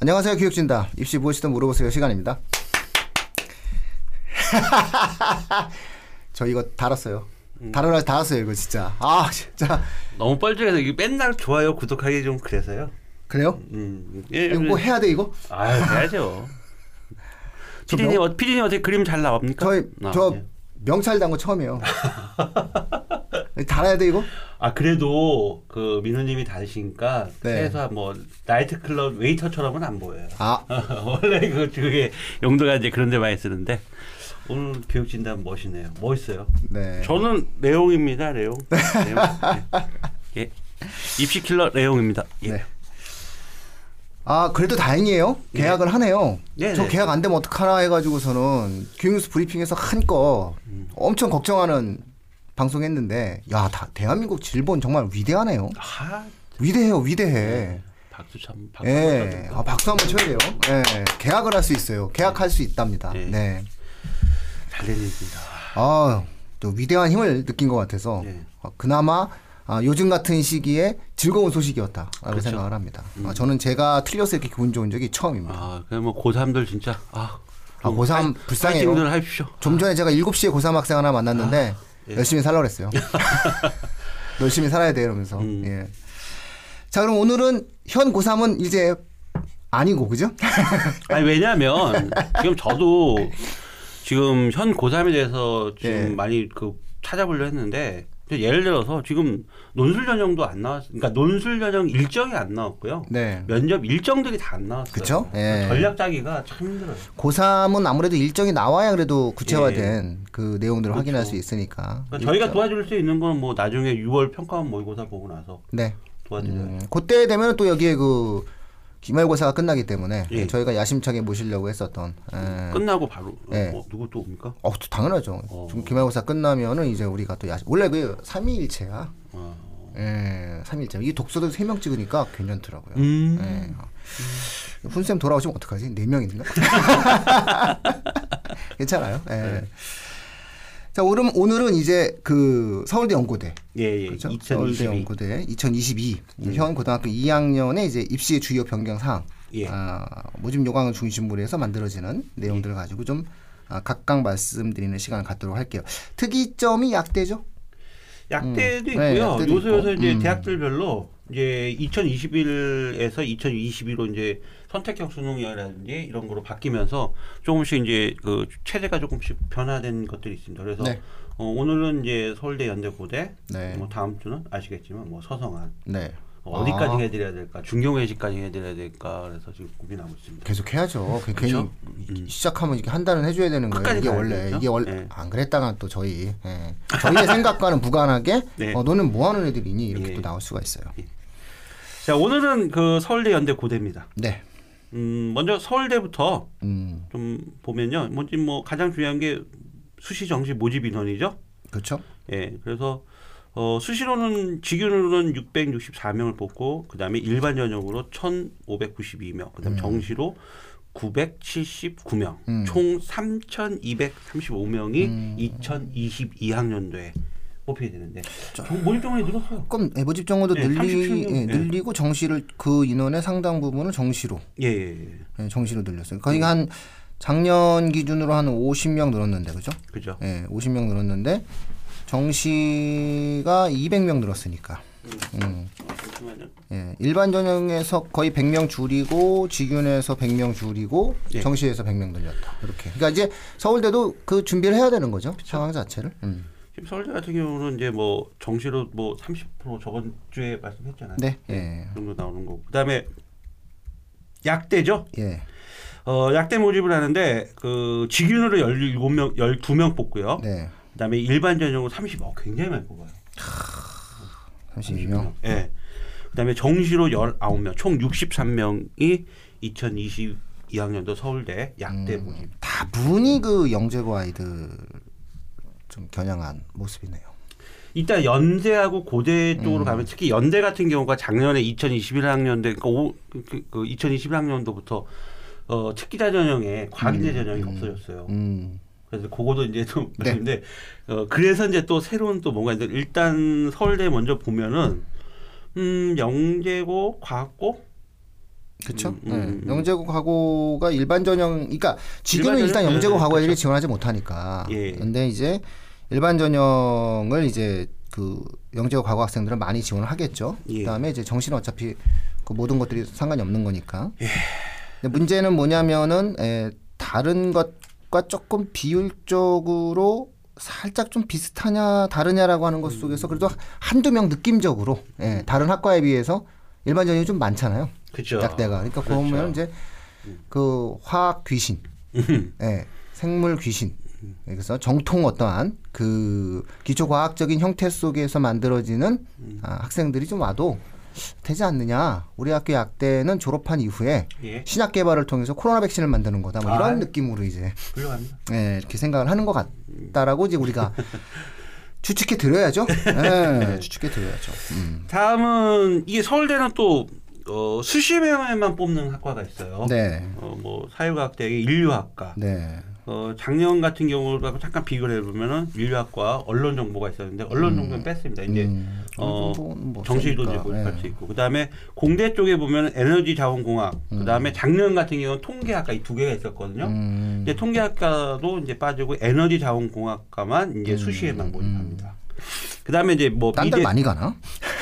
안녕하세요 교육진다 입시 무엇이든 물어보세요 시간입니다. 저 이거 달았어요. 달아라 달았어요 이거 진짜. 아 진짜 너무 뻘쭘해서 이게 맨날 좋아요 구독하기 좀 그래서요. 그래요? 음, 예, 이거 뭐 해야 돼 이거? 아 해야죠. 저 피디님 명- 어, 피디님 어떻게 그림 잘 나옵니까? 저희 아, 저 예. 명찰 단거 처음이에요. 달아야 돼 이거? 아 그래도 그 민호님이 다르시니까 네. 회사 뭐 나이트 클럽 웨이터처럼은 안 보여요. 아 원래 그 그게 용도가 이제 그런 데 많이 쓰는데 오늘 교육 진단 멋이네요. 멋있어요. 네. 저는 레옹입니다. 레옹. 레옹. 예. 예. 입시 킬러 레옹입니다. 예. 네. 아 그래도 다행이에요. 개학을 하네요. 네, 저 네. 개학 안 되면 어떡하나 해가지고서는 교육뉴스 브리핑에서 한껏 음. 엄청 걱정하는 방송했는데 야 다, 대한민국 질본 정말 위대하네요. 아, 위대해요 위대해. 박수 참 박수. 예, 네. 아, 박수 한번 쳐야 돼요. 예, 계약을 할 수 있어요. 계약할 수 있답니다. 네. 네. 잘 됐습니다. 아, 또 위대한 힘을 느낀 것 같아서 네. 어, 그나마 아, 요즘 같은 시기에 즐거운 소식이었다라고 그렇죠. 생각을 합니다. 아, 저는 제가 틀려서 이렇게 기분 좋은 적이 처음입니다. 아, 그냥 뭐 고3들 진짜 아, 아, 고3 불쌍해요. 파이팅들 하십시오. 좀 전에 제가 7시에 고3 학생 하나 만났는데 예. 열심히 살라고 그랬어요. 열심히 살아야 돼 이러면서. 음. 예. 자, 그럼 오늘은 현 고3은 이제 아니고 그죠? 아니 왜냐하면 지금 저도 지금 현 고3에 대해서 지금 예. 많이 그 찾아보려 했는데 예를 들어서 지금 논술 전형도 안 나왔, 그러니까 논술 전형 일정이 안 나왔고요. 네. 면접 일정들이 다 안 나왔어요. 그쵸? 예. 전략 짜기가 참 힘들어요. 고3은 아무래도 일정이 나와야 그래도 예. 구체화된 그 내용들을 그렇죠. 확인할 수 있으니까. 그러니까 저희가 일정. 도와줄 수 있는 건 뭐 나중에 6월 평가원 모의고사 보고 나서 네. 도와드려요. 음, 그때 되면 또 여기에 그 기말고사가 끝나기 때문에 예. 저희가 야심차게 모시려고 했었던. 예. 끝나고 바로 예. 뭐 누구 또 옵니까? 어, 또 당연하죠. 어. 기말고사 끝나면은 이제 우리가 또 야심. 원래 그 삼위일체야. 어. 예, 삼일째. 이 독서도 세 명 찍으니까 괜찮더라고요. 음. 예. 훈쌤 돌아오시면 어떡하지? 네 명인가? 괜찮아요. 예. 네. 자, 오늘, 오늘은 이제 그 서울대 연고대. 예, 예. 그렇죠? 서울대 2022. 연고대 2022. 현 고등학교 2학년의 이제 입시 주요 변경 사항. 예. 아, 모집 요강을 중심으로 해서 만들어지는 내용들을 가지고 좀 아, 각각 말씀드리는 시간을 갖도록 할게요. 특이점이 약대죠? 약대도 음. 네, 있고요. 약대도 요새 요새. 이제 음. 대학들별로 이제 2021에서 2022로 이제 선택형 수능이라든지 이런 거로 바뀌면서 조금씩 이제 그 체제가 조금씩 변화된 것들이 있습니다. 그래서 네. 어, 오늘은 이제 서울대 연대 고대, 네. 뭐 다음 주는 아시겠지만 뭐 서성한 네. 어, 어디까지 아. 해드려야 될까, 중경외시까지 해드려야 될까, 그래서 지금 고민하고 있습니다. 계속 해야죠. 그? 괜히 시작하면 이게 한 달은 해줘야 되는 거예요. 이게 원래 되겠죠? 이게 원래 네. 안 그랬다가 또 저희 예. 저희의 생각과는 무관하게 네. 어, 너는 뭐 하는 애들이니 이렇게 예. 또 나올 수가 있어요. 자, 오늘은 그 서울대 연대 고대입니다. 네. 음, 먼저 서울대부터 음 좀 보면요. 뭐지 뭐 가장 중요한 게 수시 정시 모집 인원이죠. 그렇죠. 예. 그래서 어 수시로는 직윤으로는 664명을 뽑고 그다음에 일반 전형으로 1,592명, 그다음 에 정시로 979명, 음. 총 3,235명이 2022학년도에 뽑히게 되는데 정- 모집 정원이 늘었어요. 그럼 예, 모집 정원도 네, 늘리 37 명. 예, 네. 늘리고 정시를 그 인원의 상당 부분을 정시로 예, 예, 예. 예, 정시로 늘렸어요. 거의 한 작년 기준으로 한 50명 늘었는데 그죠? 그죠. 예, 50명 늘었는데 정시가 200명 늘었으니까. 음. 잠시만요. 예, 일반 전형에서 거의 100명 줄이고 직윤에서 100명 줄이고 예. 정시에서 100명 늘렸다. 이렇게. 그러니까 이제 서울대도 그 준비를 해야 되는 거죠. 상황 자체를. 음. 서울대 같은 경우는 이제 뭐 정시로 뭐 30% 저번 주에 말씀했잖아요. 네. 예. 그 정도 나오는 거고. 그다음에 약대죠. 예. 어, 약대 모집을 하는데 그 직윤으로 17명 12명 뽑고요. 네. 그다음에 일반 전형으로 30명 굉장히 많이 뽑아요. 32명. 예. 그다음에 정시로 19명, 총 63명이 2022학년도 서울대 약대 음. 모집. 다분히 그 영재고 아이들 좀 겨냥한 모습이네요. 이따 연대하고 고대 음. 쪽으로 가면 특히 연대 같은 경우가 작년에 2021학년도 그러니까 오, 그, 그 2021학년도부터 어, 특기자 전형에 과기대 전형이 없어졌어요. 음. 그래서 그거도 이제 좀 네. 어, 그래서 이제 또 새로운 또 뭔가 일단 서울대 먼저 보면은 음 영재고 과학고 그렇죠. 음, 음, 네. 영재고 과고가 일반 전형, 그러니까 지금은 일반 일단 전형? 영재고 네, 과고 애들이 그렇죠. 지원하지 못하니까. 예. 근데 이제 일반 전형을 이제 그 영재고 과고 학생들은 많이 지원을 하겠죠. 예. 그다음에 이제 정시는 어차피 그 모든 것들이 상관이 없는 거니까. 예. 근데 문제는 뭐냐면은 에, 다른 것과 조금 비율적으로 살짝 좀 비슷하냐 다르냐라고 하는 것 속에서 그래도 한두 명 느낌적으로 예, 다른 학과에 비해서 일반 전형이 좀 많잖아요. 그렇죠. 약대가. 그러니까 그렇죠. 보면 이제 그 화학 귀신, 음. 예, 생물 귀신. 그래서 정통 어떠한 그 기초 과학적인 형태 속에서 만들어지는 음. 아, 학생들이 좀 와도 되지 않느냐. 우리 학교 약대는 졸업한 이후에 예. 신약 개발을 통해서 코로나 백신을 만드는 거다. 뭐 이런 아. 느낌으로 이제 훌륭합니다. 예, 이렇게 생각을 하는 것 같다라고 이제 우리가 추측해 드려야죠. 예, 추측해 드려야죠. 음. 다음은 이게 서울대는 또 어, 수시배만 뽑는 학과가 있어요. 네, 어, 뭐 사회과학 대학의 인류학과. 네, 어, 작년 같은 경우를 잠깐 비교를 해보면은 인류학과 언론 정보가 있었는데 언론 정보는 뺐습니다. 이제 음, 어, 뭐 없으니까. 모집할 예. 수 있고 그다음에 공대 쪽에 보면 에너지 자원공학 음. 그다음에 작년 같은 경우는 통계학과 이 두 개가 있었거든요. 음, 이제 통계학과도 이제 빠지고 에너지 자원공학과만 이제 수시에만 모집합니다. 그다음에 이제 뭐 음, 딴데 미대 많이 가나?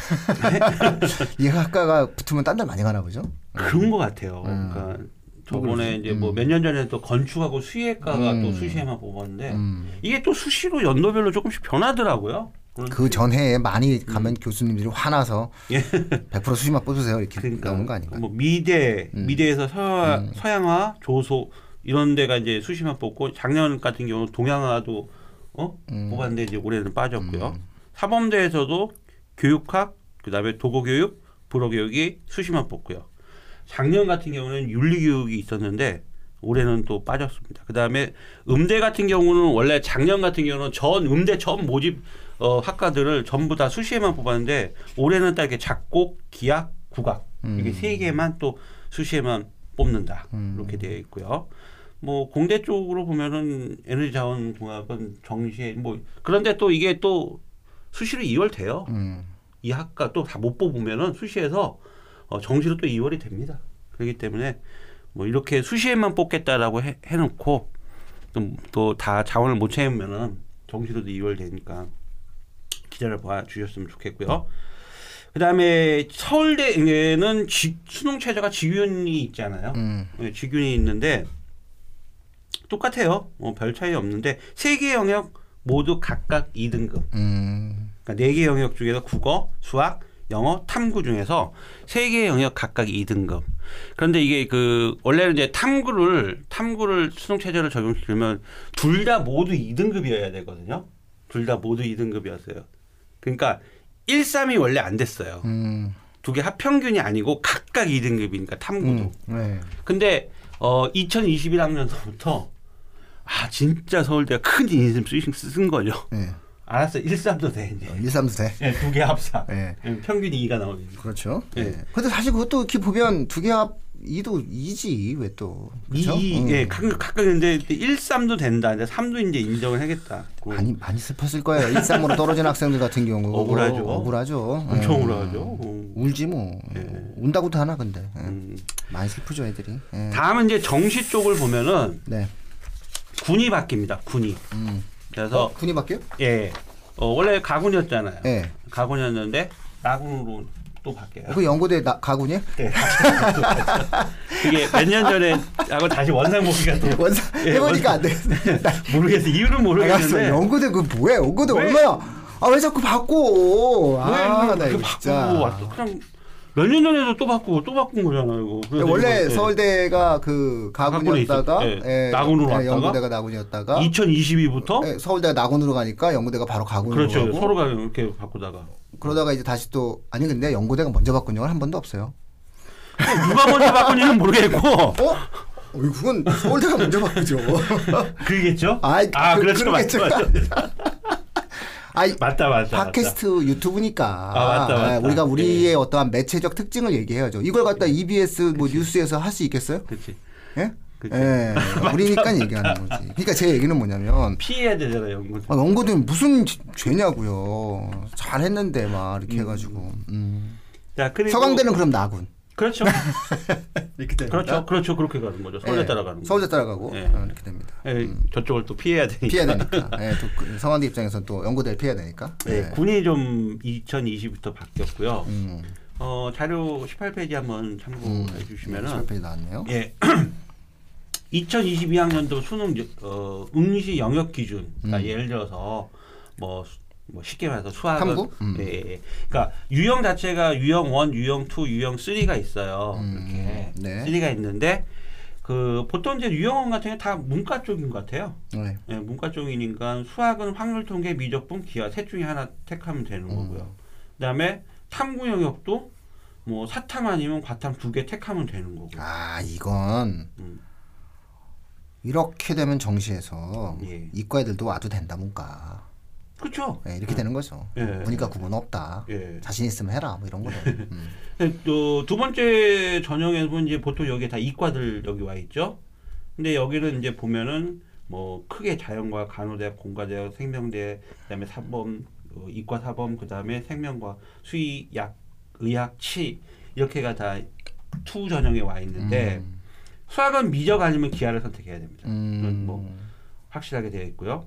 이 학과가 붙으면 딴 데 많이 가나 보죠? 그런 것 같아요. 음. 그러니까 뭐 저번에. 이제 뭐몇 년 전에 또 건축하고 수의학과가 음. 또 수시에만 뽑았는데 음. 이게 또 수시로 연도별로 조금씩 변하더라고요. 그 전해에 많이 가면 교수님들이 화나서 음. 예. 100% 수시만 뽑으세요 이렇게 그러니까 나오는 거 아닌가요? 뭐 미대, 음. 미대에서 서양, 서양화, 조소 이런 데가 이제 수시만 뽑고 작년 같은 경우는 동양화도 어 음. 뽑았는데 이제 올해는 빠졌고요. 사범대에서도 교육학, 그다음에 도고교육, 불어교육이 수시만 뽑고요. 작년 같은 경우는 윤리교육이 있었는데 올해는 또 빠졌습니다. 그다음에 음대 같은 경우는 원래 작년 같은 경우는 전 음대 전 모집 어, 학과들을 전부 다 수시에만 뽑았는데 올해는 딱 이렇게 작곡, 기악, 국악 이게 세 개만 또 수시에만 뽑는다 이렇게 되어 있고요. 뭐 공대 쪽으로 보면은 에너지 자원 공학은 정시에 뭐 그런데 또 이게 또 수시로 2월 돼요. 음. 이 학과 또 다 못 뽑으면은 수시에서 어, 정시로 또 2월이 됩니다. 그렇기 때문에 뭐 이렇게 수시에만 뽑겠다라고 해, 해놓고 또다 자원을 못 채우면은 정시로도 2월 되니까 기자를 봐 주셨으면 좋겠고요. 그다음에 서울대에는 지- 수능 최저가 직윤이 있잖아요. 음. 네, 직윤이 있는데 똑같아요. 뭐 별 차이 없는데 세 개 영역 모두 각각 2등급. 음. 그러니까 네 개 영역 중에서 국어, 수학, 영어, 탐구 중에서 세 개 영역 각각 2등급. 그런데 이게 그 원래는 이제 탐구를 탐구를 수능 체제를 적용시키면 둘 다 모두 2등급이어야 되거든요. 둘 다 모두 2등급이었어요. 그러니까 1, 3이 원래 안 됐어요. 음. 두개 합평균이 아니고 각각 2등급이니까 탐구도. 음. 네. 근데 어 2021학년서부터 아 진짜 서울대가 큰 인심 쓰신 쓴 거죠. 네. 알았어 1, 3도 돼 이제. 1, 3도 돼. 예, 두개 합사. 네. 예, 평균이 2가 나오겠죠. 그렇죠. 예. 네. 근데 사실 그것도 이렇게 보면 두 개 합 2도 2지 왜 또. 그렇죠? 이, 음. 예, 각각, 각각 있는데 1, 3도 된다. 근데 3도 이제 인정을 하겠다. 그 많이 많이 슬펐을 거예요. 1, 3으로 떨어진 학생들 같은 경우. 억울하죠. 억울하죠. 엄청 음. 올라가죠. 어. 울지 뭐. 운다고도 하나 근데. 예. 음. 많이 슬프죠 애들이. 예. 다음은 이제 정시 쪽을 보면은 네. 군이 바뀝니다. 군이. 음. 그래서 어, 군이 바뀌어? 예, 어, 원래 가군이었잖아요. 예. 가군이었는데 나군으로 또 바뀌어요. 그 연고대 나, 가군이야? 네. 이게 몇 년 전에 하고 다시 원상복귀가 또 원사 예, 해보니까 안 돼. 모르겠어 이유는 알았어. 모르겠는데 연고대 그 뭐야? 연고대 왜? 얼마야? 아 왜 자꾸 바꿔? 아, 나왜 이거 진짜. 왔어 그냥 몇 년 전에도 또 바꾸고 또 바꾼 거잖아요 이거. 그래서 원래 이거, 예. 서울대가 그 가군이었다가 있었- 예, 나군으로 왔다가? 연고대가 나군이었다가? 2022부터? 예, 서울대가 나군으로 가니까 연고대가 바로 가군으로 그렇죠. 가고. 서로가 이렇게 바꾸다가. 그러다가 이제 다시 또 아니 근데 연고대가 먼저 바꾼 적은 한 번도 없어요. 누가 먼저 바꾼지는 모르겠고. 어? 어, 그건 서울대가 먼저 바꾸죠. 그러겠죠? 아이, 아 그- 그렇죠. 그러겠죠. 맞다 아이 맞다 맞다 팟캐스트 유튜브니까 아, 맞다, 맞다. 아, 우리가 우리의 예. 어떠한 매체적 특징을 얘기해야죠. 이걸 갖다 EBS 뭐 뉴스에서 할 수 있겠어요? 그렇지 예? 그치. 예. 우리니까 얘기하는 거지. 그러니까 제 얘기는 뭐냐면 피해야 되잖아요 연구 아, 연고대는 무슨 죄- 죄냐고요. 잘했는데 막 이렇게 해가지고. 음. 자 서강대는 그럼 나군. 그렇죠. 이렇게 됩니다. 그렇죠. 그렇죠. 그렇게 가는 거죠. 서울대 예, 따라가는 거. 서울대 따라가고 예. 어, 이렇게 됩니다. 예, 저쪽을 또 피해야 되니까. 피해야 되니까. 예, 또그 성한대 입장에서는 또 연고대를 피해야 되니까. 네, 예. 군이 좀 2020부터 바뀌었고요. 음, 어, 자료 18페이지 한번 참고해 주시면은 18페이지 나왔네요. 예. 2022학년도 수능 어, 응시 영역 기준. 그러니까 예를 들어서 뭐, 수- 뭐 쉽게 말해서 수학은 탐구? 음. 예, 예, 예. 그러니까 유형 자체가 유형 1, 유형 2, 유형 3가 있어요. 이렇게 네. 3가 있는데 그 보통 이제 유형 1 같은 게 다 문과 쪽인 것 같아요. 네. 예, 문과 쪽이니까 수학은 확률 통계, 미적분, 기하 셋 중에 하나 택하면 되는 음. 거고요. 그다음에 탐구 영역도 뭐 사탐 아니면 과탐 두 개 택하면 되는 거고. 아 이건 음. 이렇게 되면 정시에서 예. 이과 애들도 와도 된다 문과. 그렇죠. 예, 이렇게 되는 거죠. 예. 문이과 구분 없다. 예. 자신 있으면 해라. 뭐 이런 거죠. 음. 또두 번째 전형에 보면 이제 보통 여기 다 이과들 여기 와 있죠. 근데 여기는 이제 보면은 뭐 크게 자연과 간호대학, 공과대학, 생명대, 그다음에 사범, 어, 이과 사범, 그다음에 생명과 수의, 약, 의학, 치 이렇게가 다 투 전형에 와 있는데 수학은 미적 아니면 기하를 선택해야 됩니다. 음. 뭐 확실하게 되어 있고요.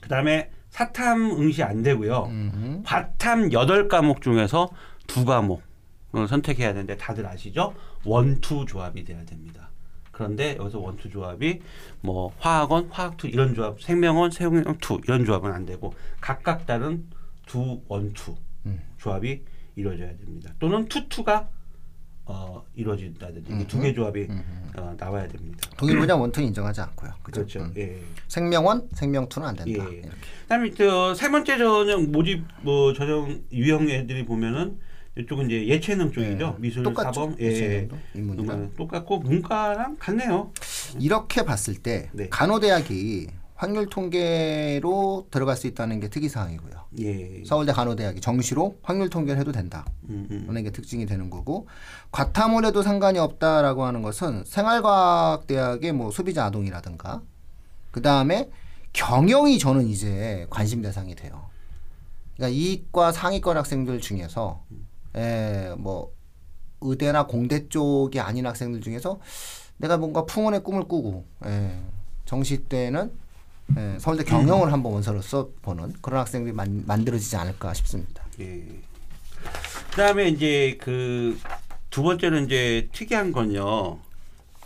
그다음에 사탐 응시 안 되고요. 음. 과탐 8과목 중에서 두 과목을 선택해야 되는데 다들 아시죠? one two 조합이 돼야 됩니다. 그런데 여기서 one two 조합이 뭐 화학 one, 화학 two 이런 조합, 생명 one, 생명 two 이런 조합은 안 되고 각각 다른 두 원투 음. 조합이 이루어져야 됩니다. 또는 투투가 어, 이루어진다든지 두개 조합이 어, 나와야 됩니다. 동일 분야 원투는 인정하지 않고요. 그죠? 그렇죠. 음. 예. 생명원, 생명투는 안 된다. 예. 그다음에 저세 번째 전형 모집 뭐 전형 유형 애들이 보면은 이쪽은 이제 예체능 쪽이죠. 예. 미술 똑같죠. 사범 예체능도, 인문이랑. 똑같고 문과랑 같네요. 이렇게 봤을 때 네. 간호대학이 확률 통계로 들어갈 수 있다는 게 특이 사항이고요. 예. 서울대 간호대학이 정시로 확률 통계를 해도 된다. 음, 음. 하는 게 특징이 되는 거고 과탐을 해도 상관이 없다라고 하는 것은 생활과학대학의 뭐 소비자 아동이라든가 그 다음에 경영이 저는 이제 관심 대상이 돼요. 그러니까 이과 상위권 학생들 중에서 에, 뭐 의대나 공대 쪽이 아닌 학생들 중에서 내가 뭔가 풍원의 꿈을 꾸고 에, 정시 때는 에, 서울대 경영을 한번 원서로 써보는 그런 학생들이 만, 만들어지지 않을까 싶습니다. 예. 그다음에 이제 그 두 번째는 이제 특이한 건요.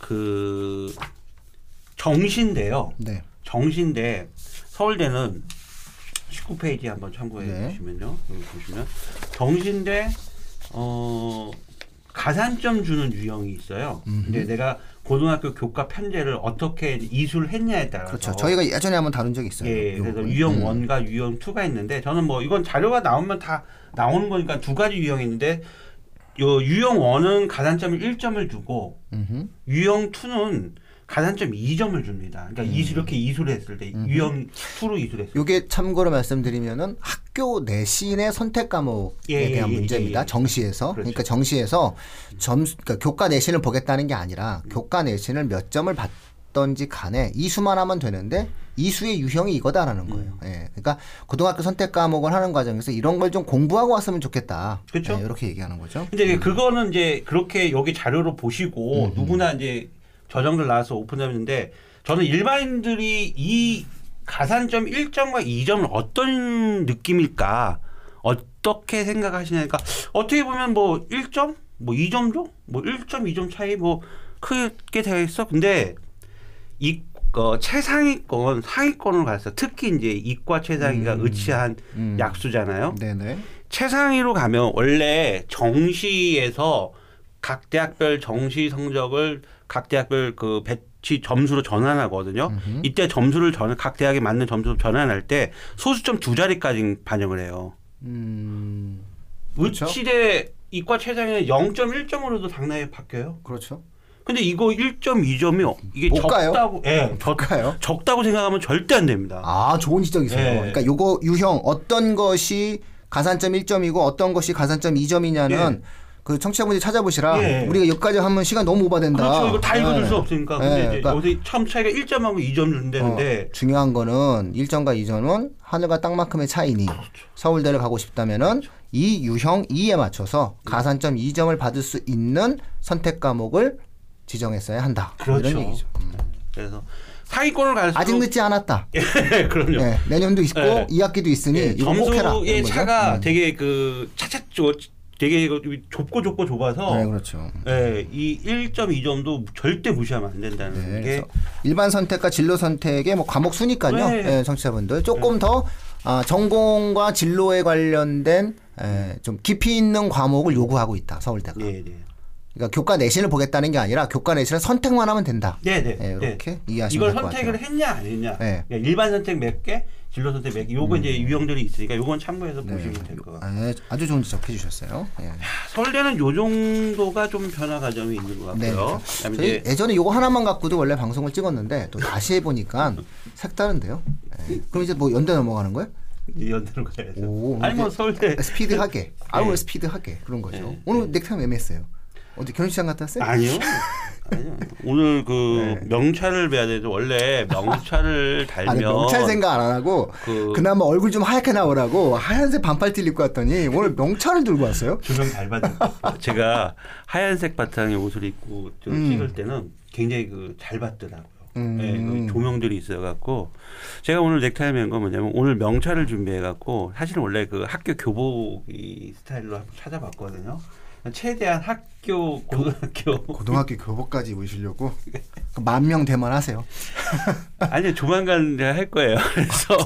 그 정시인데요. 네. 정시인데 서울대는 19페이지 한번 참고해 네. 주시면요. 여기 보시면 정시인데 어 가산점 주는 유형이 있어요. 근데 내가 고등학교 교과 편제를 어떻게 이술했냐에 따라서 그렇죠. 저희가 예전에 한번 다룬 적이 있어요. 예, 요 그래서. 유형 음. 원 1과 유형 2가 있는데 저는 뭐 이건 자료가 나오면 다 나오는 거니까 두 가지 유형이 있는데 요 유형 1은 가산점을 1점을 주고 음흠. 유형 2는 가산점 2점을 줍니다. 그러니까 음. 이수 이렇게 이수를 했을 때 유형 2로 이수를 했을 때 요게 참고로 말씀드리면은 학교 내신의 선택 과목에 예, 대한 예, 예, 문제입니다. 예, 예. 정시에서. 그렇죠. 그러니까 정시에서 점수 그러니까 교과 내신을 보겠다는 게 아니라 교과 내신을 몇 점을 받던지 간에 이수만 하면 되는데 이수의 유형이 이거다라는 거예요. 음. 예. 그러니까 고등학교 선택 과목을 하는 과정에서 이런 걸 좀 공부하고 왔으면 좋겠다. 그렇죠. 예, 이렇게 얘기하는 거죠. 근데 그거는 이제 그렇게 여기 자료로 보시고 누구나 이제 저정들 나와서 오픈하는데 저는 일반인들이 이 가산점 1점과 2점을 어떤 느낌일까? 어떻게 생각하시냐니까 어떻게 보면 뭐 1점? 뭐 2점도? 뭐 1점 2점 차이 뭐 크게 되어 있어. 근데 이 어, 최상위권 상위권으로 가서 특히 이제 이과 최상위가 의치한 음. 약수잖아요. 네네. 최상위로 가면 원래 정시에서 각 대학별 정시 성적을 각 대학별 그 배치 점수로 전환하거든요. 이때 점수를 전, 각 대학에 맞는 점수로 전환할 때 소수점 두 자리까지 반영을 해요. 음. 그렇죠. 의치대 이과 최상위는 0.1점으로도 당나에 바뀌어요. 그렇죠. 근데 이거 1.2점이 이게 못 가요? 적다고 예, 적, 볼까요? 적다고 생각하면 절대 안 됩니다. 아, 좋은 지적이세요. 예. 그러니까 요거 유형 어떤 것이 가산점 1점이고 어떤 것이 가산점 2점이냐는 그 청취자분들이 찾아보시라. 예. 우리가 여기까지 하면 시간 너무 오바된다. 그렇죠. 이거 다 읽어줄 예. 수 없으니까. 근데 예, 그러니까 여기서 처음 차이가 1점하고 2점 준다는데 어, 중요한 거는 1점과 2점은 하늘과 땅만큼의 차이니 그렇죠. 서울대를 가고 싶다면은 이 유형 2에 맞춰서 가산점 2점을 받을 수 있는 선택 과목을 지정했어야 한다. 그렇죠. 이런 얘기죠. 그래서 상위권을 갈수록 아직 늦지 않았다. 그럼요. 네, 내년도 있고 네. 2학기도 있으니 예, 이거 꼭 해라. 점수의. 차가 음. 되게 그 차차죠. 되게 좁고 좁고 좁아서 네, 그렇죠. 예, 이 1.2점도 절대 무시하면 안 된다는 네, 게 일반 선택과 진로 선택의 뭐 과목 수니까요. 네. 예, 청취자분들 조금 더 아, 전공과 진로에 관련된 에, 좀 깊이 있는 과목을 요구하고 있다. 서울대가. 네, 네. 그러니까 교과 내신을 보겠다는 게 아니라 교과 내신을 선택만 하면 된다. 네, 네. 예, 네. 이렇게 이해하시면 이걸 될것 선택을 같아요. 했냐 안 했냐. 네. 그러니까 일반 선택 몇 개, 진로 선택. 요거 이제 유형들이 있으니까 요건 참고해서 보시면 될 것 같아요. 아, 아주 좋은 지적해 주셨어요. 예. 서울대는 요 정도가 좀 변화 과정이 있는 것 네. 같고요. 그다음에 저희 예전에 요거 하나만 갖고도 원래 방송을 찍었는데 또 다시 해보니까 색다른데요. 예. 그럼 이제 뭐 연대 넘어가는 거예요? 연대로 가야죠. 오, 아니 뭐 서울대 스피드하게. 아우 네. 스피드하게 그런 거죠. 네. 오늘 넥타이 매매했어요. 어디 결혼식장 갔다 왔어요? 아니요. 아니요. 오늘 그 네. 명찰을 배야 되는데 원래 명찰을 달면 아니 명찰 생각 안 하고 그- 그나마 얼굴 좀 하얗게 나오라고 하얀색 반팔티 입고 왔더니 오늘 명찰을 들고 왔어요. 조명 잘 받은 제가 하얀색 바탕의 옷을 입고 좀 음. 찍을 때는 굉장히 그 잘 받더라고요. 음. 네, 그 조명들이 있어갖고 제가 오늘 넥타이 맨 건 뭐냐면 오늘 명찰을 준비해갖고 사실은 원래 그 학교 교복 이 스타일로 한번 찾아봤거든요. 최대한 학교 고등학교 고등학교 교복까지 입으시려고 만명 대만 하세요. 아니 조만간 제가 할 거예요. 그래서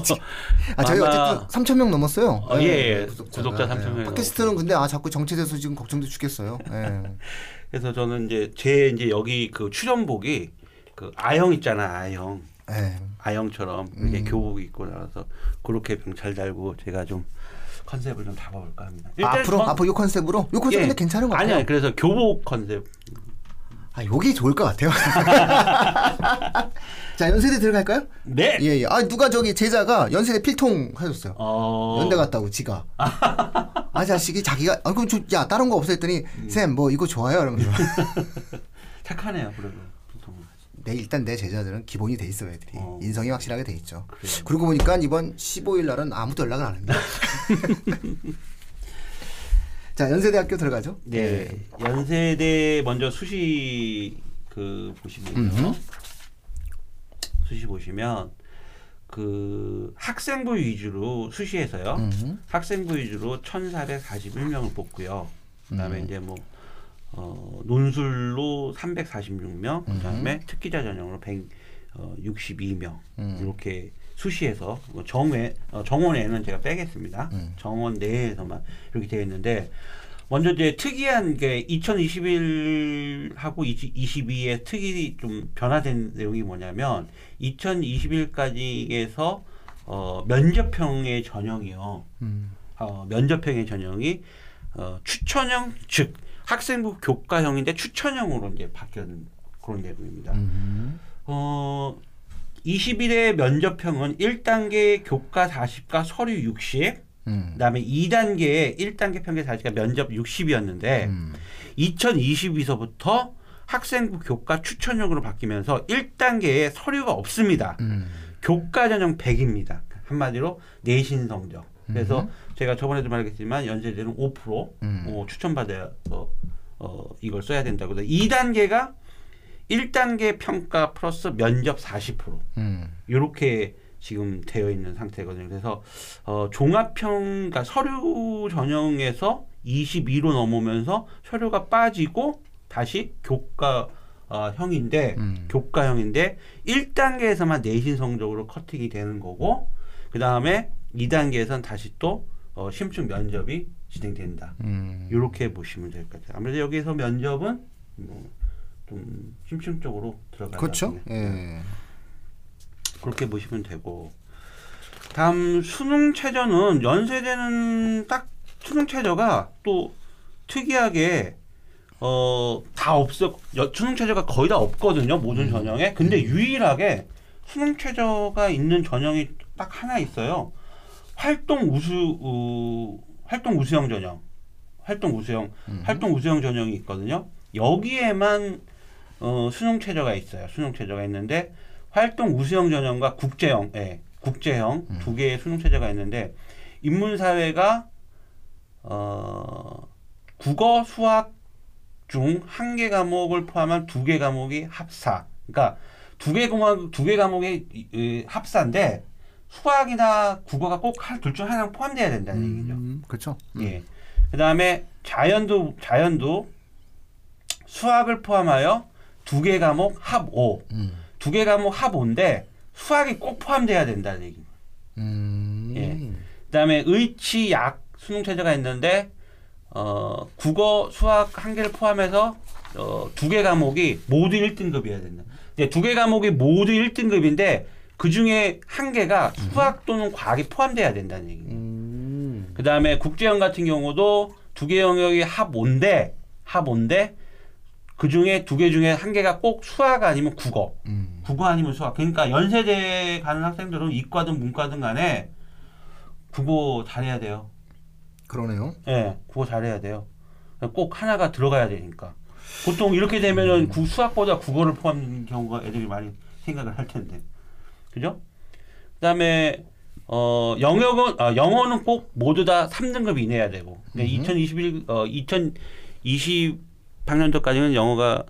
아 저희 아마- 어쨌든 3천 명 넘었어요. 어, 예, 예. 네, 구독자가. 구독자 3,000명 팟캐스트는 근데 아 자꾸 정체돼서 지금 걱정돼 죽겠어요. 예. 그래서 저는 이제 제 이제 여기 그 출연복이 그 아형 있잖아 아형 예. 아형처럼 이렇게 음. 교복 입고 나와서 그렇게 병잘 달고 제가 좀 컨셉을 좀 잡아볼까 합니다. 아, 앞으로 전- 앞으로 요 컨셉으로 요 컨셉 예. 근데 괜찮은 것 같아요. 아니요, 그래서 교복 컨셉. 아 요게 좋을 것 같아요. 자 연세대 들어갈까요? 네. 예 예. 아 누가 저기 제자가 연세대 필통 하셨어요. 어. 연대 갔다고 지가. 아 자식이 자기가 아 그럼 저, 야 다른 거 없어 했더니 음. 쌤뭐 이거 좋아요 이러면서 착하네요, 그래도. 내 일단 내 제자들은 기본이 돼 있어 애들이 어. 인성이 확실하게 돼 있죠. 그래요. 그러고 보니까 이번 15일 날은 아무도 연락을 안 합니다. 자 연세대학교 들어가죠. 네. 연세대 먼저 수시 그 보시면요. 수시 보시면 그 학생부 위주로 수시에서요. 음. 학생부 위주로 1,441명을 뽑고요. 그다음에 음. 이제 뭐 어, 논술로 346명, 그다음에 특기자 전형으로 162명 음. 이렇게 수시에서 뭐 정외 어, 정원에는 제가 빼겠습니다. 음. 정원 내에서만 이렇게 되어 있는데 먼저 이제 특이한 게 2021하고 22의 특이 좀 변화된 내용이 뭐냐면 2021까지에서 어, 면접형의 전형이요. 음. 어, 면접형의 전형이 어, 추천형 즉 학생부 교과형인데 추천형으로 이제 바뀐 그런 내용입니다. 음. 어, 21의 면접형은 1단계 교과 40과 서류 60, 음. 그다음에 2단계의 1단계 평균 40과 면접 60이었는데 음. 2022서부터 학생부 교과 추천형으로 바뀌면서 1단계에 서류가 없습니다. 음. 교과 전형 100입니다. 한마디로 내신 성적. 그래서 음. 제가 저번에도 말했지만 연세대는 5% 음. 어, 추천받아서 어, 이걸 써야 된다고. 2단계가 1단계 평가 플러스 면접 40% 음. 이렇게 지금 되어 있는 상태거든요. 그래서 어, 종합평, 그러니까 서류 전형에서 22로 넘으면서 서류가 빠지고 다시 교과 어, 형인데 음. 교과형인데 1단계에서만 내신 성적으로 커팅이 되는 거고 그 다음에 2단계에서는 다시 또 어, 심층 면접이 진행된다. 음. 이렇게 보시면 될 것 같아요. 아무래도 여기서 면접은 뭐 좀 심층적으로 들어가요. 그렇죠. 예. 그렇게 보시면 되고 다음 수능 최저는 연세대는 딱 수능 최저가 또 특이하게 어다 없어 여- 수능 최저가 거의 다 없거든요 모든 전형에 근데 유일하게 수능 최저가 있는 전형이 딱 하나 있어요 활동 우수 어, 활동 우수형 전형. 활동 우수형 활동 우수형 전형이 있거든요. 여기에만 어, 수능 최저가 있어요. 수능 최저가 있는데 활동 우수형 전형과 국제형, 예, 국제형 두 개의 수능 체제가 있는데 인문사회가 어, 국어 수학 중 한 개 과목을 포함한 두 개 과목이 합사. 그러니까 두 개 과목 두 개 과목이 이- 이 합사인데 수학이나 국어가 꼭 둘 중 하나 포함돼야 된다는 얘기죠. 음, 그렇죠. 예. 그다음에 자연도 자연도 수학을 포함하여 두 개 과목 합 5. 음. 두개 과목 합 5인데 수학이 꼭 포함돼야 된다는 얘기입니다. 음. 예. 그다음에 의치 약 수능 체제가 있는데 어, 국어 수학 한 개를 포함해서 어, 두 개 과목이 모두 1등급이어야 된다. 이제 두개 과목이 모두 1등급인데 그 중에 한 개가 수학 또는 과학이 포함돼야 된다는 얘기입니다. 음. 그 다음에 국제형 같은 경우도 두 개 영역이 합 5인데, 합 5인데, 그 중에 두 개 중에 한 개가 꼭 수학 아니면 국어. 음. 국어 아니면 수학. 그러니까 연세대 가는 학생들은 이과든 문과든 간에 국어 잘해야 돼요. 그러네요. 예, 국어 잘해야 돼요. 꼭 하나가 들어가야 되니까. 보통 이렇게 되면은 구- 수학보다 국어를 포함하는 경우가 애들이 많이 생각을 할 텐데. 그죠? 그다음에 어 영역은 아, 영어는 꼭 모두 다 3등급 이내야 되고. 그러니까 2021 어 2020학년도까지는 영어가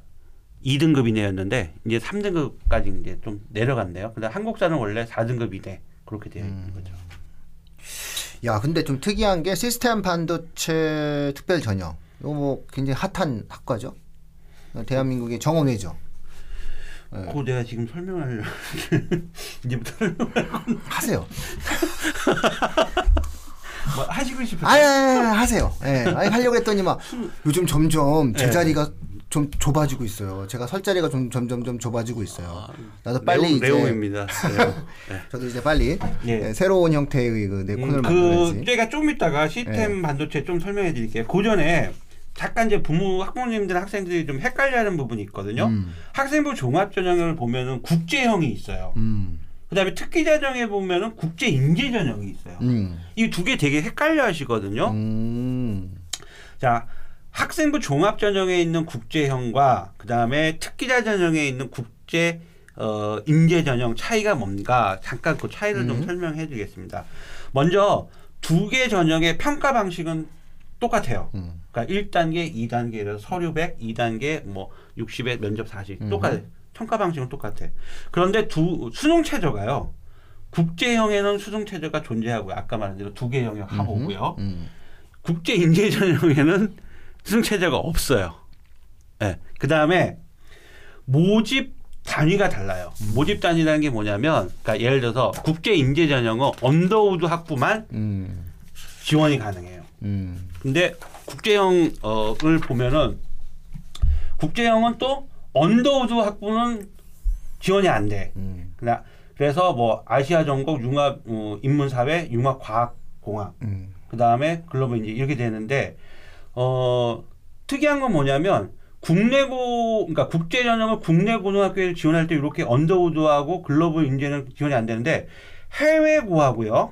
2등급 이내였는데 이제 3등급까지 이제 좀 내려갔네요. 그다음 한국사는 원래 4등급 이내 그렇게 되어 있는 거죠. 야, 근데 좀 특이한 게 시스템 반도체 특별 전형. 이거 뭐 굉장히 핫한 학과죠. 대한민국의 정원회죠. 네. 그거 내가 지금 설명하려고 이제부터 설명 하세요. 뭐 하시고 싶으세요? 아, 하세요. 예. 아니 하려고 했더니 막 요즘 점점 제 예. 자리가 좀 좁아지고 있어요. 제가 설 자리가 좀 점점 좀 좁아지고 있어요. 나도 빨리 레옹, 이제 레옹입니다. 레옹. 네. 저도 이제 빨리 예. 예, 새로운 형태의 그내 코너를 음, 만들어야지. 그 제가 좀 이따가 시스템 반도체 좀 설명해 드릴게요. 그 전에 잠깐 이제 부모 학부모님들 학생들이 좀 헷갈려하는 부분이 있거든요. 음. 학생부 종합 전형을 보면은 국제형이 있어요. 음. 그다음에 특기 전형에 보면은 국제 인재 전형이 있어요. 음. 이두 개 되게 헷갈려 하시거든요. 음. 자, 학생부 종합 전형에 있는 국제형과 그다음에 특기자 전형에 있는 국제 어, 인재 전형 차이가 뭔가 잠깐 그 차이를 좀 설명해 드리겠습니다. 먼저 두 개 전형의 평가 방식은 똑같아요. 음. 그러니까 1단계, 2단계 이래서 서류 100, 2단계 뭐 60에 면접 40 똑같아. 평가 방식은 똑같아. 그런데 두 수능 최저가요. 국제형에는 수능 최저가 존재하고요. 아까 말한 대로 두 개 영역 합오고요. 음. 국제 인재 전형에는 수능 최저가 없어요. 예. 그다음에 모집 단위가 달라요. 모집 단위라는 게 뭐냐면 그러니까 예를 들어서 국제 인재 전형은 언더우드 학부만 음. 지원이 가능해요. 음. 근데 국제형을 보면은 국제형은 또 언더우드 학부는 지원이 안 돼. 음. 그래서 뭐 아시아 전공 융합 어, 인문사회 융합 과학 공학 음. 그 다음에 글로벌 이제 이렇게 되는데 어 특이한 건 뭐냐면 국내고 그러니까 국제 전형을 국내 고등학교에 지원할 때 이렇게 언더우드하고 글로벌 인재는 지원이 안 되는데 해외고하고요.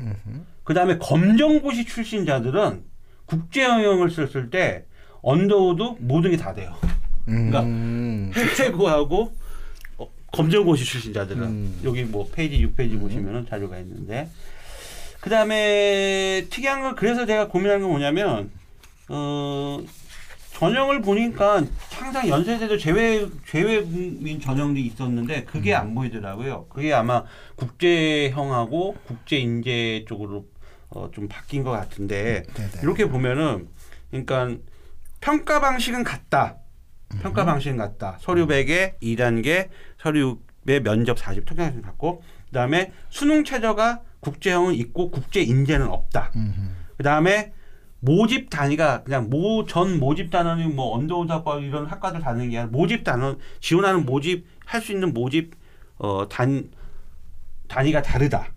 그 다음에 검정고시 출신자들은 국제형을 썼을 때 언더우드 모든 게 다 돼요. 그러니까 음. 해외고하고 어, 검정고시 출신자들은 음. 여기 뭐 페이지 6페이지 보시면은 자료가 있는데 그 다음에 특이한 건 그래서 제가 고민하는 건 뭐냐면 어 전형을 보니까 항상 연세대도 제외 제외민 전형이 있었는데 그게 안 보이더라고요. 그게 아마 국제형하고 국제 인재 쪽으로 어, 좀 바뀐 것 같은데 네네. 이렇게 보면은 그러니까 평가 방식은 같다. 평가 방식은 같다. 서류 100에 2단계, 서류 의 면접 40 통계학생 같고 그다음에 수능 최저가 국제형은 있고 국제 인재는 없다. 그다음에 모집 단위가 그냥 모 전 모집 단위가 뭐 언더우드 학과 이런 학과들 다는 게 아니라 모집 단위 지원하는 모집 할 수 있는 모집 어단 단위가 다르다.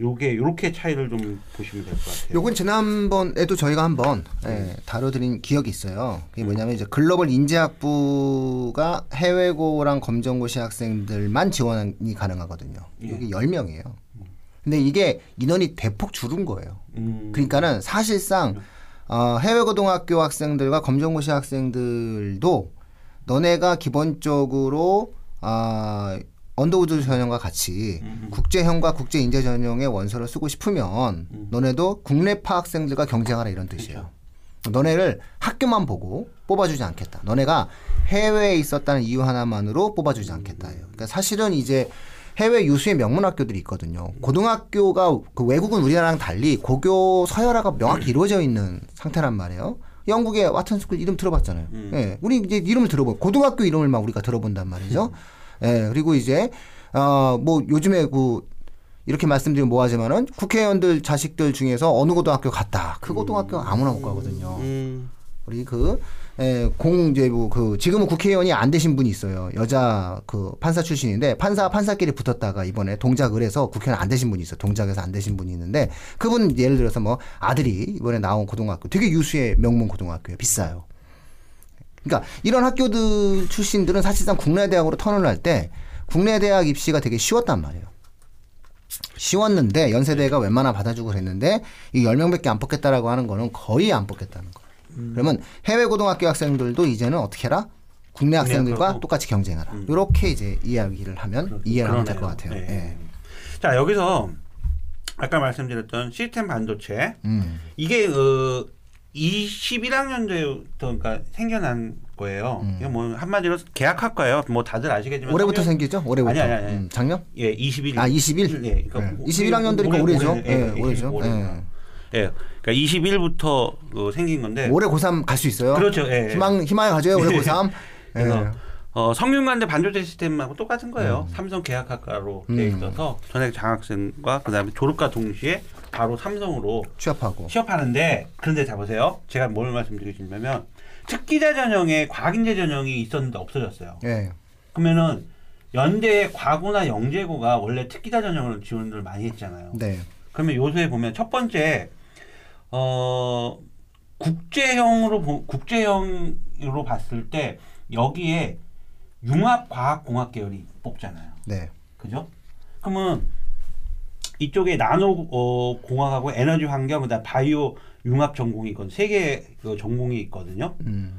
요게 요렇게 차이를 좀 보시면 될 것 같아요. 요건 지난번에도 저희가 한번 예, 다뤄드린 기억이 있어요. 그게 뭐냐면 이제 글로벌 인재학부가 해외고랑 검정고시 학생들만 지원이 가능하거든요. 예. 이게 10명이에요. 근데 이게 인원이 대폭 줄은 거예요. 음, 그러니까는 사실상 어, 해외 고등학교 학생들과 검정고시 학생들도 너네가 기본적으로 아 언더우드 전형과 같이 음, 음. 국제형과 국제인재 전형의 원서를 쓰고 싶으면 음. 너네도 국내파 학생들과 경쟁하라 이런 뜻이에요. 너네를 학교만 보고 뽑아주지 않겠다. 너네가 해외에 있었다는 이유 하나만으로 뽑아주지 않겠다예요. 그러니까 사실은 이제 해외 유수의 명문 학교들이 있거든요. 고등학교가 그 외국은 우리나라랑 달리 고교 서열화가 명확히 이루어져 있는 상태란 말이에요. 영국의 이튼 스쿨 이름 들어봤잖아요. 예, 우리 이제 이름을 들어보 고등학교 이름을 막 우리가 들어본단 말이죠. 예, 그리고 이제 어 뭐 요즘에 그 이렇게 말씀드리면 뭐하지만은 국회의원들 자식들 중에서 어느 고등학교 갔다. 그 고등학교 아무나 못 가거든요. 음. 우리 그 에, 공제부 그 지금은 국회의원이 안 되신 분이 있어요. 여자 그 판사 출신인데 판사 판사끼리 붙었다가 이번에 동작을에서 국회의원 안 되신 분이 있어. 요 동작에서 안 되신 분이 있는데 그분 예를 들어서 뭐 아들이 이번에 나온 고등학교 되게 유수의 명문 고등학교예요. 비싸요. 그러니까 이런 학교들 출신들은 사실상 국내 대학으로 턴을 할 때 국내 대학 입시가 되게 쉬웠단 말이에요. 쉬웠는데 연세대가 웬만하면 받아주고 그랬는데 이 10명밖에 안 뽑겠다라고 하는 거는 거의 안 뽑겠다는 거예요. 그러면 해외 고등학교 학생들도 이제는 어떻게 해라? 국내 학생들과 그렇고. 똑같이 경쟁하라. 이렇게 이제 이야기를 하면 이해를 하면 될 것. 같아요. 네. 예. 자 여기서 아까 말씀드렸던 시스템 반도체 음. 이게 어 21학년도부터 그러니까 생겨난 거예요. 이게 뭐 한마디로 계약할 거예요. 뭐 다들 아시겠지만 음. 올해부터 생기죠? 올해부터. 아니, 아니, 아니. 음, 작년? 예, 21. 아, 21? 예, 그러니까 네. 21학년들이니까 올해- 올해죠. 올해- 예, 예, 올해죠. 올해. 예. 예. 그러니까 21부터 그 생긴 건데 올해 고3 갈 수 있어요? 그렇죠. 예, 예. 희망, 희망을 가져요, 올해 예. 고3. 그래서 예. 어, 성균관대 반도체 시스템하고 똑같은 거예요. 삼성 계약학과로 돼 음. 있어서 전액 장학생과 그다음에 졸업과 동시에 바로 삼성으로 취업하고. 취업하는데 그런데 자 보세요. 제가 뭘 말씀드리냐면 특기자 전형에 과학인재 전형이 있었는데 없어졌어요. 예. 그러면은 연대 과고나 영재고가 원래 특기자 전형을 지원을 많이 했잖아요. 네. 그러면 요새 보면 첫 번째 어 국제형으로 보- 국제형으로 봤을 때 여기에 융합과학공학 계열이 뽑잖아요. 네. 그죠? 그러면 이쪽에 나노 어, 공학하고 에너지 환경 그다음 바이오 융합 전공이 있건 세 개 그 전공이 있거든요. 음.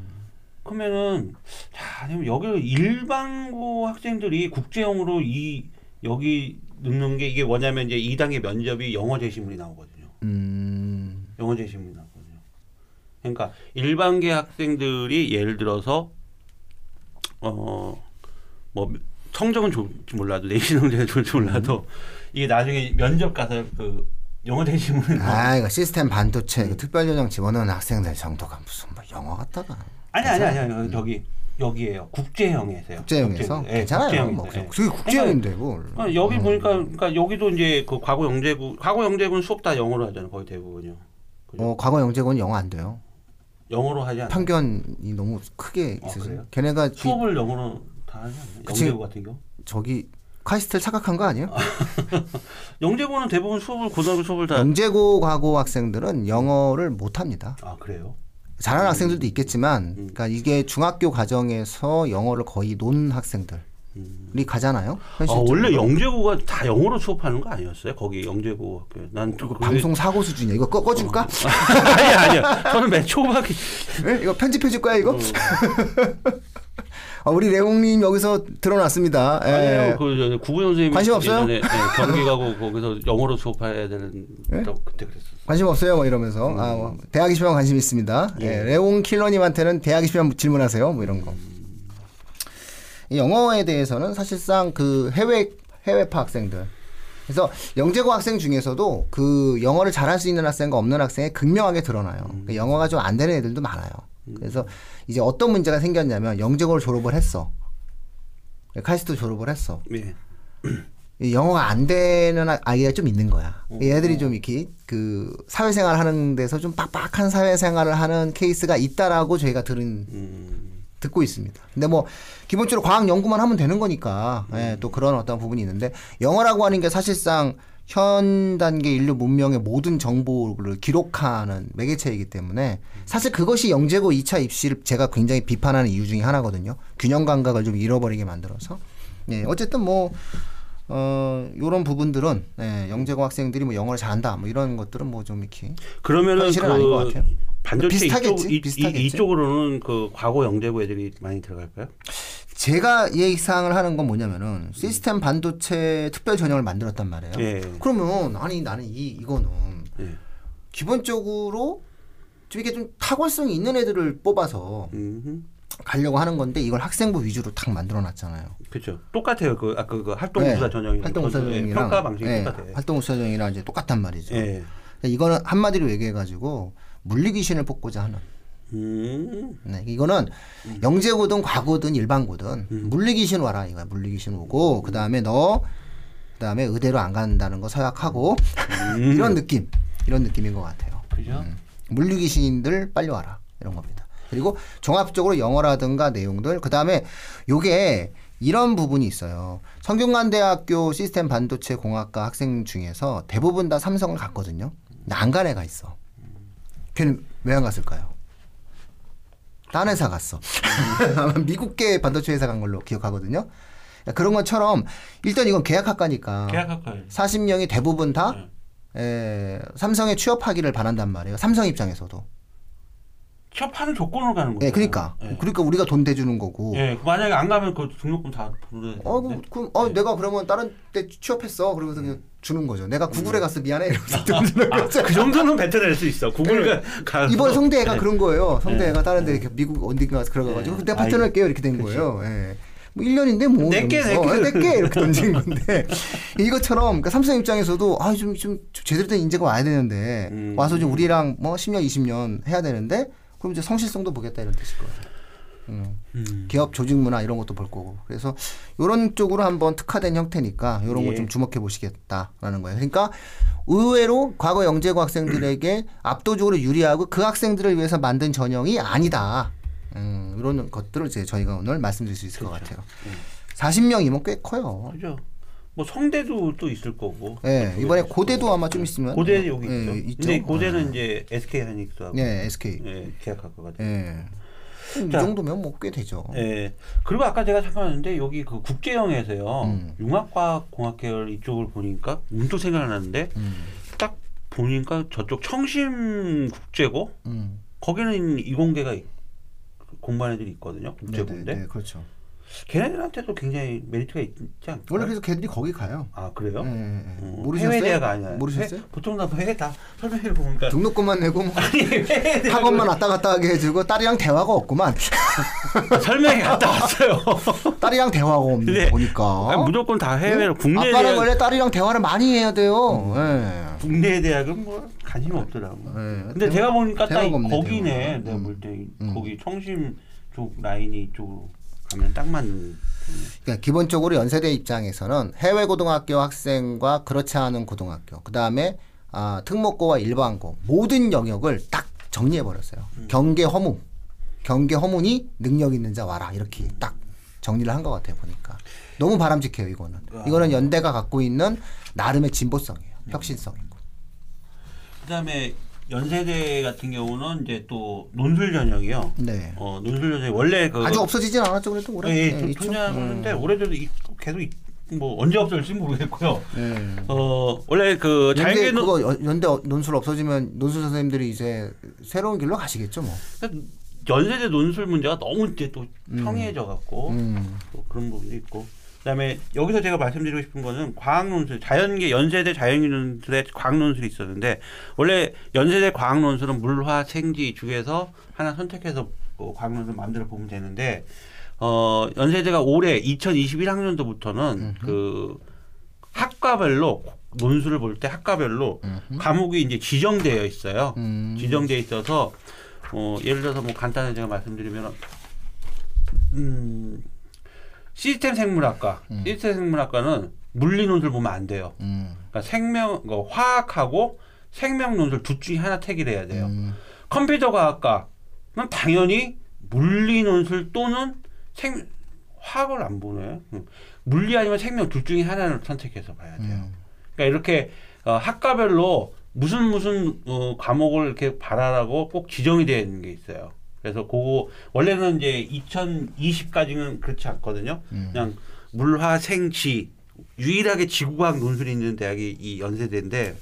그러면은 자 그럼 여기 일반고 학생들이 국제형으로 이 여기 넣는 게 이게 뭐냐면 이제 2단계 면접이 영어 제시문이 나오거든요. 음. 영어 제시문이 나오거든요. 그러니까 일반계 학생들이 예를 들어서 어 뭐 성적은 좋을지 몰라도 내신 성적은 좋을지 몰라도 이게 나중에 면접 가서 그 영어 나오- 아, 이거 시스템 반도체 음. 그 특별전형 집어넣은 학생들 정도가 무슨 뭐 영어 같다가. 아니 아니 아니 아니 저기 여기에요 국제형에서요. 국제형에서 국제- 예, 괜찮아요. 국제형에서, 뭐 예. 그게 국제형인데 뭘. 아, 여기 보니까 그러니까 여기도 이제 그 과거 영재고 과거 영재고는 수업 다 영어로 하잖아요. 거의 대부분요. 그죠? 어, 과거 영재고는 영어 안 돼요. 영어로 하지 않아요. 편견이 너무 크게 아, 있으세요. 그래요? 걔네가 비- 수업을 영어로 다 하지 않나요? 영재고 같은 경우? 저기 카이스트를 착각한 거 아니에요? 영재고는 대부분 수업을 고등학교 수업을 다. 영재고 과고 학생들은 영어를 못 합니다. 아 그래요? 잘하는 학생들도 있겠지만, 음. 그러니까 이게 중학교 과정에서 영어를 거의 논 학생들이 가잖아요. 아, 현실적으로. 원래 영재고가 다 영어로 수업하는 거 아니었어요? 거기 영재고 학교. 난 그- 방송 사고 수준이야. 이거 꺼, 꺼줄까? 아니 아니요. 저는 맨 초반에 예? 이거 편집해 줄 거야 이거? 어. 아, 우리 레옹님 여기서 드러났습니다. 예. 아니에요. 그 구구 선생님 관심 없어요? 예전에, 예, 경기 가고 거기서 영어로 수업해야 되는 예? 저 그때 그랬었어. 관심 없어요, 뭐 이러면서. 음. 아, 뭐, 대학 입시만 관심 있습니다. 예. 레옹 킬러님한테는 대학 입시만 질문하세요, 뭐 이런 거. 이 영어에 대해서는 사실상 그 해외 해외파 학생들. 그래서 영재고 학생 중에서도 그 영어를 잘할 수 있는 학생과 없는 학생이 극명하게 드러나요. 음. 그 영어가 좀 안 되는 애들도 많아요. 그래서 이제 어떤 문제가 생겼냐면 영재고를 졸업을 했어. 카이스트 졸업을 했어. 예. 이 영어가 안 되는 아- 아이가 좀 있는 거야. 오. 얘들이 좀 이렇게 그 사회생활 하는 데서 좀 빡빡한 사회생활을 하는 케이스가 있다라고 저희가 들은 음, 듣고 있습니다. 근데 뭐 기본적으로 과학 연구만 하면 되는 거니까 예, 또 그런 어떤 부분이 있는데 영어라고 하는 게 사실상 현 단계 인류 문명의 모든 정보를 기록하는 매개체이기 때문에 사실 그것이 영재고 2차 입시를 제가 굉장히 비판하는 이유 중에 하나거든요. 균형 감각을 좀 잃어버리게 만들어서. 예, 어쨌든 뭐 어, 요런 부분들은 예, 영재고 학생들이 뭐 영어를 잘한다 뭐 이런 것들은 뭐 좀 이렇게 그러면은 현실은 아닌 것 같아요. 반도체 비슷하겠지, 이쪽 이, 비슷하겠지. 이, 이쪽으로는 그 과거 영재고 애들이 많이 들어갈까요? 제가 예상을 하는 건 뭐냐면은 시스템 반도체 특별 전형을 만들었단 말이에요. 예. 그러면 아니 나는 이 이거는 예. 기본적으로 좀 이게 좀 탁월성이 있는 애들을 뽑아서 음, 가려고 하는 건데 이걸 학생부 위주로 딱 만들어놨잖아요. 그렇죠. 똑같아요. 그 아까 그 활동부사 전형이 네. 활동부사정이랑 평가 방식이 예, 똑같아요. 활동부사정이랑 이제 똑같단 말이죠. 예. 이거는 한마디로 얘기해가지고 물리귀신을 뽑고자 하는. 음, 네, 이거는 영재고든 과고든 일반고든 물리귀신 와라 이거야. 물리귀신 오고 그 다음에 너 그 다음에 의대로 안 간다는 거 서약하고 이런 느낌 이런 느낌인 것 같아요. 그죠? 물리귀신들 빨리 와라 이런 겁니다. 그리고 종합적으로 영어라든가 내용들 그 다음에 요게 이런 부분이 있어요. 성균관대학교 시스템 반도체 공학과 학생 중에서 대부분 다 삼성을 갔거든요. 근데 안 간 애가 있어. 걔는 왜 안 갔을까요? 딴 회사 갔어. 미국계 반도체 회사 간 걸로 기억하거든요. 그런 것처럼 일단 이건 계약학과니까 계약학과예요. 40명이 대부분 다 네. 에, 삼성에 취업하기를 바란단 말이에요. 삼성 입장에서도. 취업하는 조건으로 가는 거예요. 예, 그러니까. 예. 그러니까 우리가 돈 대주는 거고. 예, 그 만약에 안 가면 그 등록금 다 부르야 어, 그, 그, 어, 내가 그러면 다른 데 취업했어. 그러면서 그냥 주는 거죠. 내가 구글에 갔어. 미안해. 이러면서 돈 주는 거죠. 그 정도는 뱉어낼 수 있어. 구글 가. 네. 이번에 성대애가 네. 그런 거예요. 성대애가 다른 데 이렇게 미국 어딘가 가서 네. 내가 뱉어낼게요. 이렇게 된. 거예요. 예. 뭐 1년인데 뭐. 이러면서. 낼게. 어, 낼게. 이렇게 던진 건데. 이것처럼 그러니까 삼성 입장에서도 아, 좀, 좀 제대로 된 인재가 와야 되는데 음. 와서 좀 우리랑 뭐 10년, 20년 해야 되는데 그럼 이제 성실성도 보겠다 이런 뜻일 거예요. 음. 음. 기업 조직 문화 이런 것도 볼 거고 그래서 이런 쪽으로 한번 특화된 형태니까 이런 예. 거좀 주목해 보시겠다라는 거예요. 그러니까 의외로 과거 영재고 학생들에게 압도적으로 유리하고 그 학생들을 위해서 만든 전형이 아니다. 음, 이런 것들을 이제 저희가 오늘 말씀드릴 수 있을 것 그렇죠. 같아요. 예. 40명이면 꽤 커요. 그죠. 뭐 성대도 또 있을 거고. 예, 이번에 고대도 아마 좀 있으면 고대 여기 예, 있죠. 있죠. 근데 고대는 이제 SK 하이닉스하고 예, SK. 예, 계약할 거거든요. 예. 이 자. 정도면 뭐 꽤 되죠. 예. 그리고 아까 제가 잠깐했는데 여기 그 국제형에서요. 음. 융합과학 공학 계열 이쪽을 보니까 문도 생각나는데 음. 딱 보니까 저쪽 청심 국제고 음. 거기는 이공계가 있- 공부하는 애들이 있거든요. 네, 국제고인데 네, 네, 그렇죠. 걔네들한테도 굉장히 메리트가 있지 않을까? 원래 그래서 걔들이 거기 가요. 아 그래요? 예, 예, 예. 음, 모르셨어요? 해외 대학 아니야. 모르셨어요? 해- 보통 다 해외 다 설명해 보니까 등록금만 내고 뭐 아니 해외 대학 학원만 왔다 갔다 하게 해주고 딸이랑 대화가 없구만. 설명회 갔다 왔어요. 딸이랑 대화가 없는 거 보니까. 아니, 무조건 다 해외로 응? 국내 아빠는 대학 원래 딸이랑 대화를 많이 해야 돼요. 예. 국내 대학은 뭐 관심 없더라고. 예. 근데 대화- 제가 보니까 딱 없네, 거기네. 대화가. 내가 음. 볼때 음. 거기 청심 쪽 라인이 이쪽으로 가면 딱 맞는. 그러니까 기본적으로 연세대 입장에서는 해외 고등학교 학생과 그렇지 않은 고등학교, 그 다음에 아, 특목고와 일반고 모든 영역을 딱 정리해 버렸어요. 음. 경계 허무, 경계 허무니 능력 있는 자 와라 이렇게 딱 정리를 한 것 같아요 보니까 너무 바람직해요 이거는. 아. 이거는 연대가 갖고 있는 나름의 진보성이에요, 혁신성이고. 그다음에 연세대 같은 경우는 이제 또 논술 전형이요. 네. 어 논술 전형 원래 그 아주 없어지진 않았죠 그래도 올해. 예, 네, 좀 있죠. 존재하는데 올해도 이- 계속 이- 뭐 언제 없어질지 모르겠고요. 네. 어 원래 그 자연계 논 그거 연- 연대 논술 없어지면 논술 선생님들이 이제 새로운 길로 가시겠죠 뭐. 연세대 논술 문제가 너무 이제 또 평이해져 갖고 음. 또 그런 부분도 있고 그다음에 여기서 제가 말씀드리고 싶은 거는 과학 논술 자연계 연세대 자연계 논술에 과학 논술이 있었는데 원래 연세대 과학 논술은 물화 생지 중에서 하나 선택해서 그 과학 논술 마음대로 보면 되는데 어 연세대가 올해 2021학년도부터는 그 학과별로 논술을 볼 때 학과별로 과목이 이제 지정되어 있어요. 음. 지정되어 있어서 어, 예를 들어서 뭐 간단히 제가 말씀드리면 음, 시스템 생물학과 시스템 생물학과는 물리 논술 보면 안 돼요. 음. 그러니까 생명 그 화학하고 생명 논술 둘 중에 하나 택을 해야 돼요. 음. 컴퓨터 과학과는 당연히 물리 논술 또는 생 화학을 안 보네. 음. 물리 아니면 생명 둘 중에 하나를 선택해서 봐야 돼요. 음. 그러니까 이렇게 어, 학과별로 무슨 무슨 어, 과목을 이렇게 발하라고 꼭 지정이 되어 있는 게 있어요. 그래서 그거 원래는 이제 2020까지는 그렇지 않거든요. 음. 그냥 물화 생지 유일하게 지구과학 논술이 있는 대학이 이 연세대인데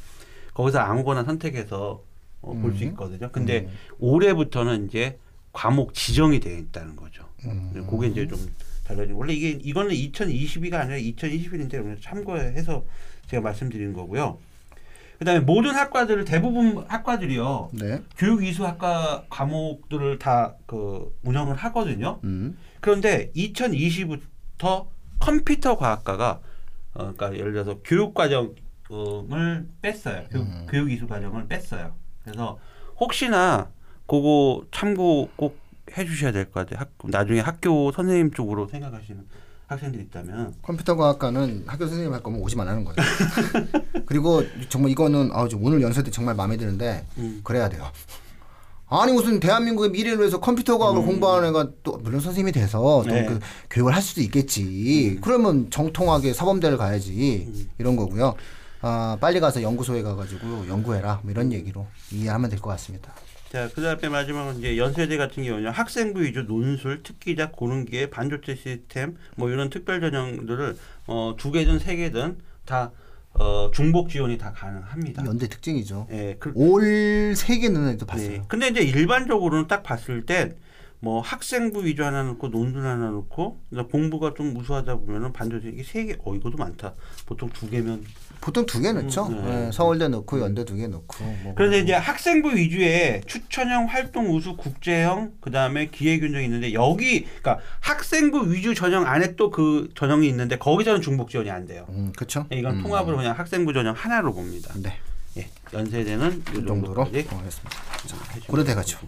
거기서 아무거나 선택해서 어, 볼수 음. 있거든요. 근데 올해부터는 이제 과목 지정이 되어 있다는 거죠. 음. 그게 이제 좀 달라진 원래 이게 이거는 2022가 아니라 2021인데 참고해서 제가 말씀드리는 거고요. 그다음에 모든 학과들을 대부분 학과들이요 네. 교육 이수 학과 과목들을 다 그 운영을 하거든요. 음. 그런데 2020부터 컴퓨터 과학과가 어, 그러니까 예를 들어서 교육 과정을 뺐어요. 교육, 음. 교육 이수 과정을 뺐어요. 그래서 혹시나 그거 참고 꼭 해주셔야 될 것 같아요. 학, 나중에 학교 선생님 쪽으로 생각하시는 학생들 있다면 컴퓨터 과학과는 학교 선생님 할 거면 오지만 하는 거예요. 그리고 정말 이거는 아, 좀 오늘 연세대 정말 마음에 드는데 음. 그래야 돼요. 아니 무슨 대한민국의 미래를 위해서 컴퓨터 과학을 공부하는 애가 또 물론 선생님이 돼서 또 네. 그 교육을 할 수도 있겠지. 그러면 정통하게 사범대를 가야지 이런 거고요. 아 빨리 가서 연구소에 가가지고 연구해라 뭐 이런 얘기로 이해하면 될 것 같습니다. 자, 그 다음에 마지막은 이제 연세대 같은 경우는 학생부 위주 논술, 특기자, 고른기회, 반도체 시스템 뭐 이런 특별 전형들을 어, 두 개든 세 개든 다 어, 중복 지원이 다 가능합니다. 연대 특징이죠. 예, 그, 올세개 넣는 애도 봤어요. 네. 근데 이제 일반적으로는 딱 봤을 땐뭐 학생부 위주 하나 넣고 논술 하나 넣고 그러니까 공부가 좀 우수하다 보면은 반도체 이게 세 개, 어 이것도 많다. 보통 두 개면 보통 두 개 넣죠. 음, 네. 예, 서울대 넣고 연대 두 개 넣고. 뭐 그런데 이제 학생부 위주의 추천형 활동 우수 국제형 그다음에 기회균형이 있는데 여기 그러니까 학생부 위주 전형 안에 또 그 전형이 있는데 거기서는 중복 지원이 안 돼요. 음, 그렇죠. 이건 음. 통합으로 그냥 학생부 전형 하나로 봅니다. 네. 예. 연세대는 이이 정도로. 해주시면 고려대 가죠.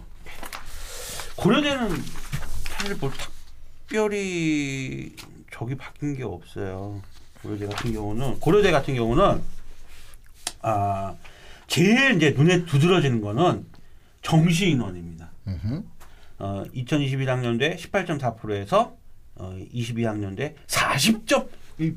고려대는 사실 뭐 특별히 저기 바뀐 게 없어요. 고려대 같은 경우는 고려대 같은 경우는 아 제일 이제 눈에 두드러지는 거는 정시 인원입니다. 음흠. 어 2021학년대 18.4%에서 어 22학년대 40.1%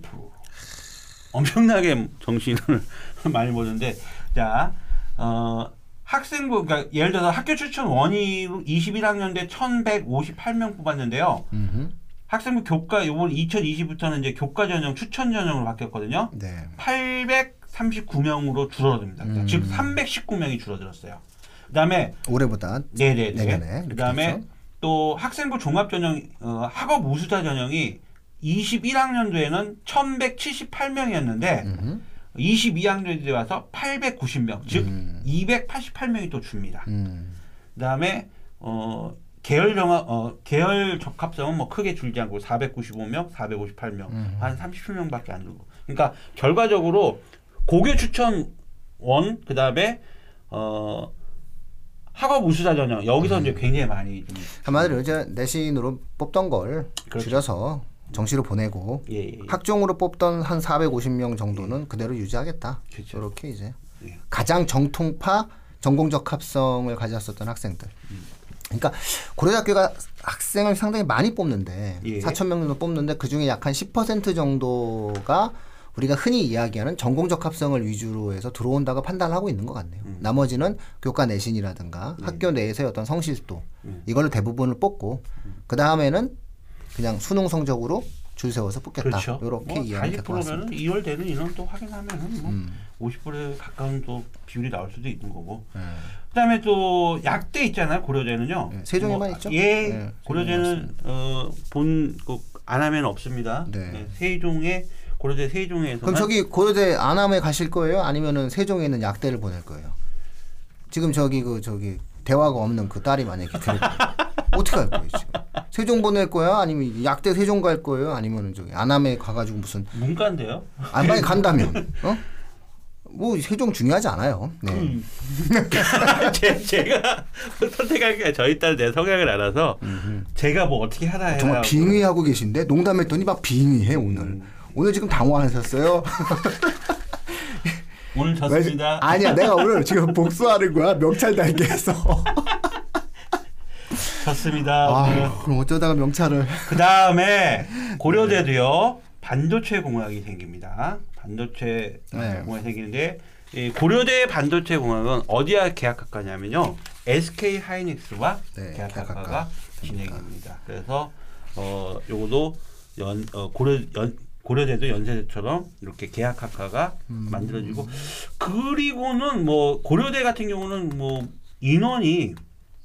엄청나게 정시 인원을 많이 보는데 자 어 학생부 그러니까 예를 들어서 학교 추천 원위로 21학년대 1,158명 뽑았는데요. 음흠. 학생부 교과 요번 2020부터는 이제 교과 전형 추천 전형으로 바뀌었거든요. 네. 839명으로 줄어듭니다. 음. 즉 319명이 줄어들었어요. 그다음에 올해보다 네네네. 내년에 그다음에 됐죠? 또 학생부 종합 전형 어, 학업 우수자 전형이 21학년도에는 1,178명이었는데 음흠. 22학년도에 와서 890명, 즉 음. 288명이 또 줍니다. 음. 그다음에 어 계열 정합 어 계열 적합성은 뭐 크게 줄지 않고 495명, 458명, 음. 한 37명밖에 안 줄고. 그러니까 결과적으로 고교 추천 원 그다음에 어 학업 우수자 전형 여기서 이제 굉장히 많이 좀 한마디로 이제 내신으로 뽑던 걸 그렇죠. 줄여서 정시로 보내고 예, 예, 예. 학종으로 뽑던 한 450명 정도는 그대로 유지하겠다. 그렇죠. 이렇게 이제 예. 가장 정통파 전공적 합성을 가졌었던 학생들. 그러니까 고려대학교가 학생을 상당히 많이 뽑는데 예. 4천 명 정도 뽑는데 그 중에 약 한 10% 정도가 우리가 흔히 이야기하는 전공적 합성을 위주로 해서 들어온다고 판단하고 있는 것 같네요. 음. 나머지는 교과 내신이라든가 학교 내에서의 어떤 성실도 음. 이걸로 대부분을 뽑고 그 다음에는 그냥 수능 성적으로 줄 세워서 뽑겠다. 그렇죠. 이렇게 뭐 이해하면 될것 같습니다. 40%면은 2월 되는 인원 또 확인하면은 뭐 음. 50%에 가까운 또 비율이 나올 수도 있는 거고. 네. 그다음에 또 약대 있잖아요. 고려대는요. 네, 세종에만 있죠? 예. 네, 고려대는 어 본안 하면 없습니다. 네. 네, 세종에 고려대 세종에서는 그럼 저기 고려대 안암에 가실 거예요? 아니면은 세종에 있는 약대를 보낼 거예요? 지금 저기 그 저기 대화가 없는 그 딸이 만약에 데리고 어떻게 할 거예요 지금? 세종 보낼 거야? 아니면 약대 세종 갈 거예요? 아니면은 저기 안암에 가가지고 무슨 문과인데요. 안 많이 간다면 어? 뭐 세종 중요하지 않아요. 네. 음. 제, 제가 선택할 게 저희 딸 내 성향을 알아서 제가 뭐 어떻게 하라 해라. 정말 빙의하고 계신데 농담했더니 막 빙의해 오늘. 오늘 지금 당황하셨어요. 오늘 졌습니다. 아니야, 내가 오늘 지금 복수하는 거야 명찰 달기해서. 졌습니다. 아, 그럼 어쩌다가 명찰을? 그 다음에 고려대도요 반도체 공학이 생깁니다. 반도체 네. 공학이 생기는데 이 고려대 반도체 공학은 어디와 계약학과냐면요 SK 하이닉스와 네, 계약학과가 계약학과 진행됩니다. 그래서 어 요거도 연 어, 고려 연 고려대도 연세대처럼 이렇게 계약학과가 음. 만들어지고 그리고는 뭐 고려대 같은 경우는 뭐 인원이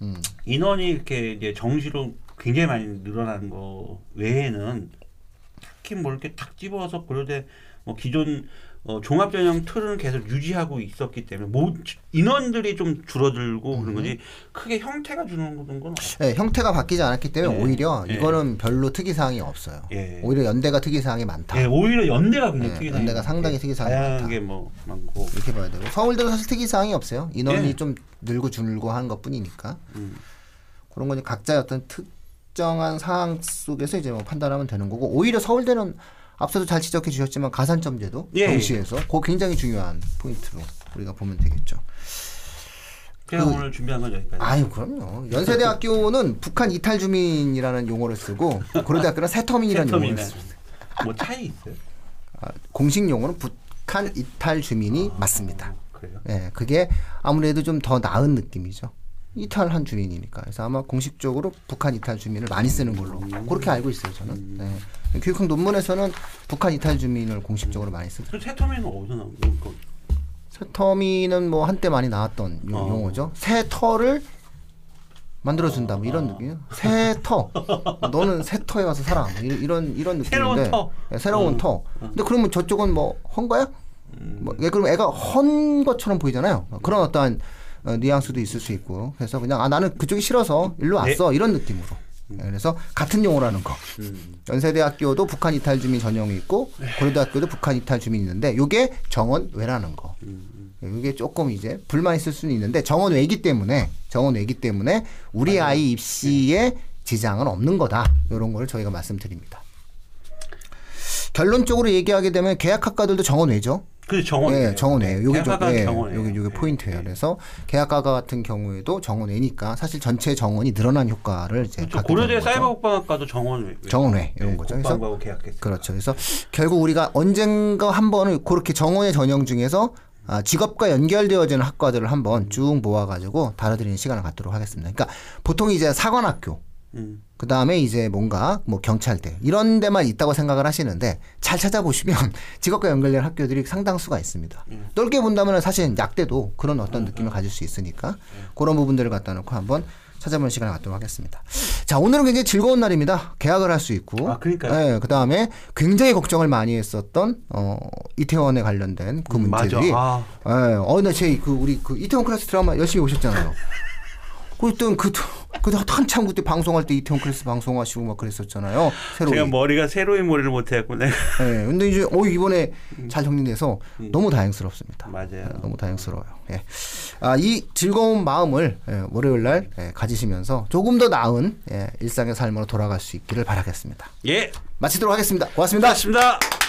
음. 인원이 이렇게 이제 정시로 굉장히 많이 늘어나는 거 외에는 특히 뭐 이렇게 탁 집어서 고려대 뭐 기존 어, 종합 전형 틀은 계속 유지하고 있었기 때문에 모, 인원들이 좀 줄어들고 음. 그런 거지 크게 형태가 주는 건 없어요. 네, 형태가 바뀌지 않았기 때문에 예. 오히려 예. 이거는 별로 특이 사항이 없어요. 예. 오히려 연대가 특이 사항이 많다. 예, 오히려 연대가 굉장히 네, 특이 연대가 상당히 특이 사항이 다양하게 뭐 많고 이렇게 봐야 되고 서울대도 사실 특이 사항이 없어요. 인원이 예. 좀 늘고 줄고 하는 것뿐이니까 음. 그런 건 각자의 어떤 특정한 상황 속에서 이제 뭐 판단하면 되는 거고 오히려 서울대는 앞서도 잘 지적해 주셨지만 가산점제도 예. 경시에서 그거 굉장히 중요한 포인트로 우리가 보면 되겠죠. 제가 그- 오늘 준비한 건 여기까지. 아유 그럼요. 연세대학교는 북한 이탈 주민이라는 용어를 쓰고 고려대학교는 새터민이라는 용어를. 씁니다. 뭐 차이 있어요? 아, 공식 용어는 북한 이탈 주민이 맞습니다. 그래요? 예, 그게 아무래도 좀 더 나은 느낌이죠. 이탈한 주민이니까. 그래서 아마 공식적으로 북한 이탈 주민을 많이 쓰는 걸로 그렇게 알고 있어요, 저는. 네. 교육학 논문에서는 북한 이탈 주민을 공식적으로 많이 쓰죠. 그 세터미는 어디서 나온 거? 새터미는 뭐 한때 많이 나왔던 용- 어. 용어죠. 새 터를 만들어준다, 뭐 이런 느낌이에요. 새 터. 너는 새 터에 와서 살아. 뭐 이- 이런 이런 느낌인데. 새로운 터. 네, 새로운 음. 터. 근데 그러면 저쪽은 뭐 헌 거야? 음. 뭐, 예, 그럼 애가 헌 것처럼 보이잖아요. 그런 어떠한 어, 뉘앙스도 있을 수 있고. 그래서 그냥 아 나는 그쪽이 싫어서 일로 왔어 이런 느낌으로. 예, 그래서 같은 용어라는 거. 음. 연세대학교도 북한 이탈 주민 전형이 있고 고려대학교도 북한 이탈 주민이 있는데 요게 정원 외라는 거. 예, 이게 조금 이제 불만 있을 수는 있는데 정원외이기 때문에 정원외이기 때문에 우리 아이 입시에 지장은 없는 거다. 이런 걸 저희가 말씀드립니다. 결론적으로 얘기하게 되면 계약학과들도 정원 외죠. 그 정원. 예, 정원회예요. 요게 좀, 대학가가 예, 정원이에요. 요게 요게 예, 포인트예요. 예. 그래서 계약과가 같은 경우에도 정원회니까 사실 전체 정원이 늘어난 효과를 이제 그렇죠. 고려대 되는 거죠. 사이버 국방학과도 정원. 정원회 이런 거죠. 그래서. 그렇죠. 그래서 결국 우리가 언젠가 한 번은 그렇게 정원의 전형 중에서 아, 직업과 연결되어지는 학과들을 한번 쭉 모아가지고 다뤄드리는 시간을 갖도록 하겠습니다. 그러니까 보통 이제 사관학교, 음. 그 다음에 이제 뭔가 뭐 경찰대 이런 데만 있다고 생각을 하시는데 잘 찾아보시면 직업과 연결된 학교들이 상당수가 있습니다. 넓게 본다면 사실 약대도 그런 어떤 느낌을 가질 수 있으니까 그런 부분들을 갖다 놓고 한번 찾아보는 시간을 갖도록 하겠습니다. 자 오늘은 굉장히 즐거운 날입니다. 계약을 할 수 있고, 아, 그러니까요. 예, 그 다음에 굉장히 걱정을 많이 했었던 어, 이태원에 관련된 그 음, 문제들이, 맞아. 아. 예, 어, 나제그 우리 그 이태원 클래스 드라마 열심히 보셨잖아요. 그랬던 그, 그 한참 그때 방송할 때 이태원 클래스 방송하시고 막 그랬었잖아요. 새로. 제가 머리가 새로운 머리를 못 해갖고 내가 예, 근데 이제 어 이번에 잘 정리돼서 너무 다행스럽습니다. 음. 맞아요. 예, 너무 다행스러워요. 예. 아, 이 즐거운 마음을 예, 월요일 날 예, 가지시면서 조금 더 나은 예, 일상의 삶으로 돌아갈 수 있기를 바라겠습니다. 예. 마치도록 하겠습니다. 고맙습니다. 고맙습니다.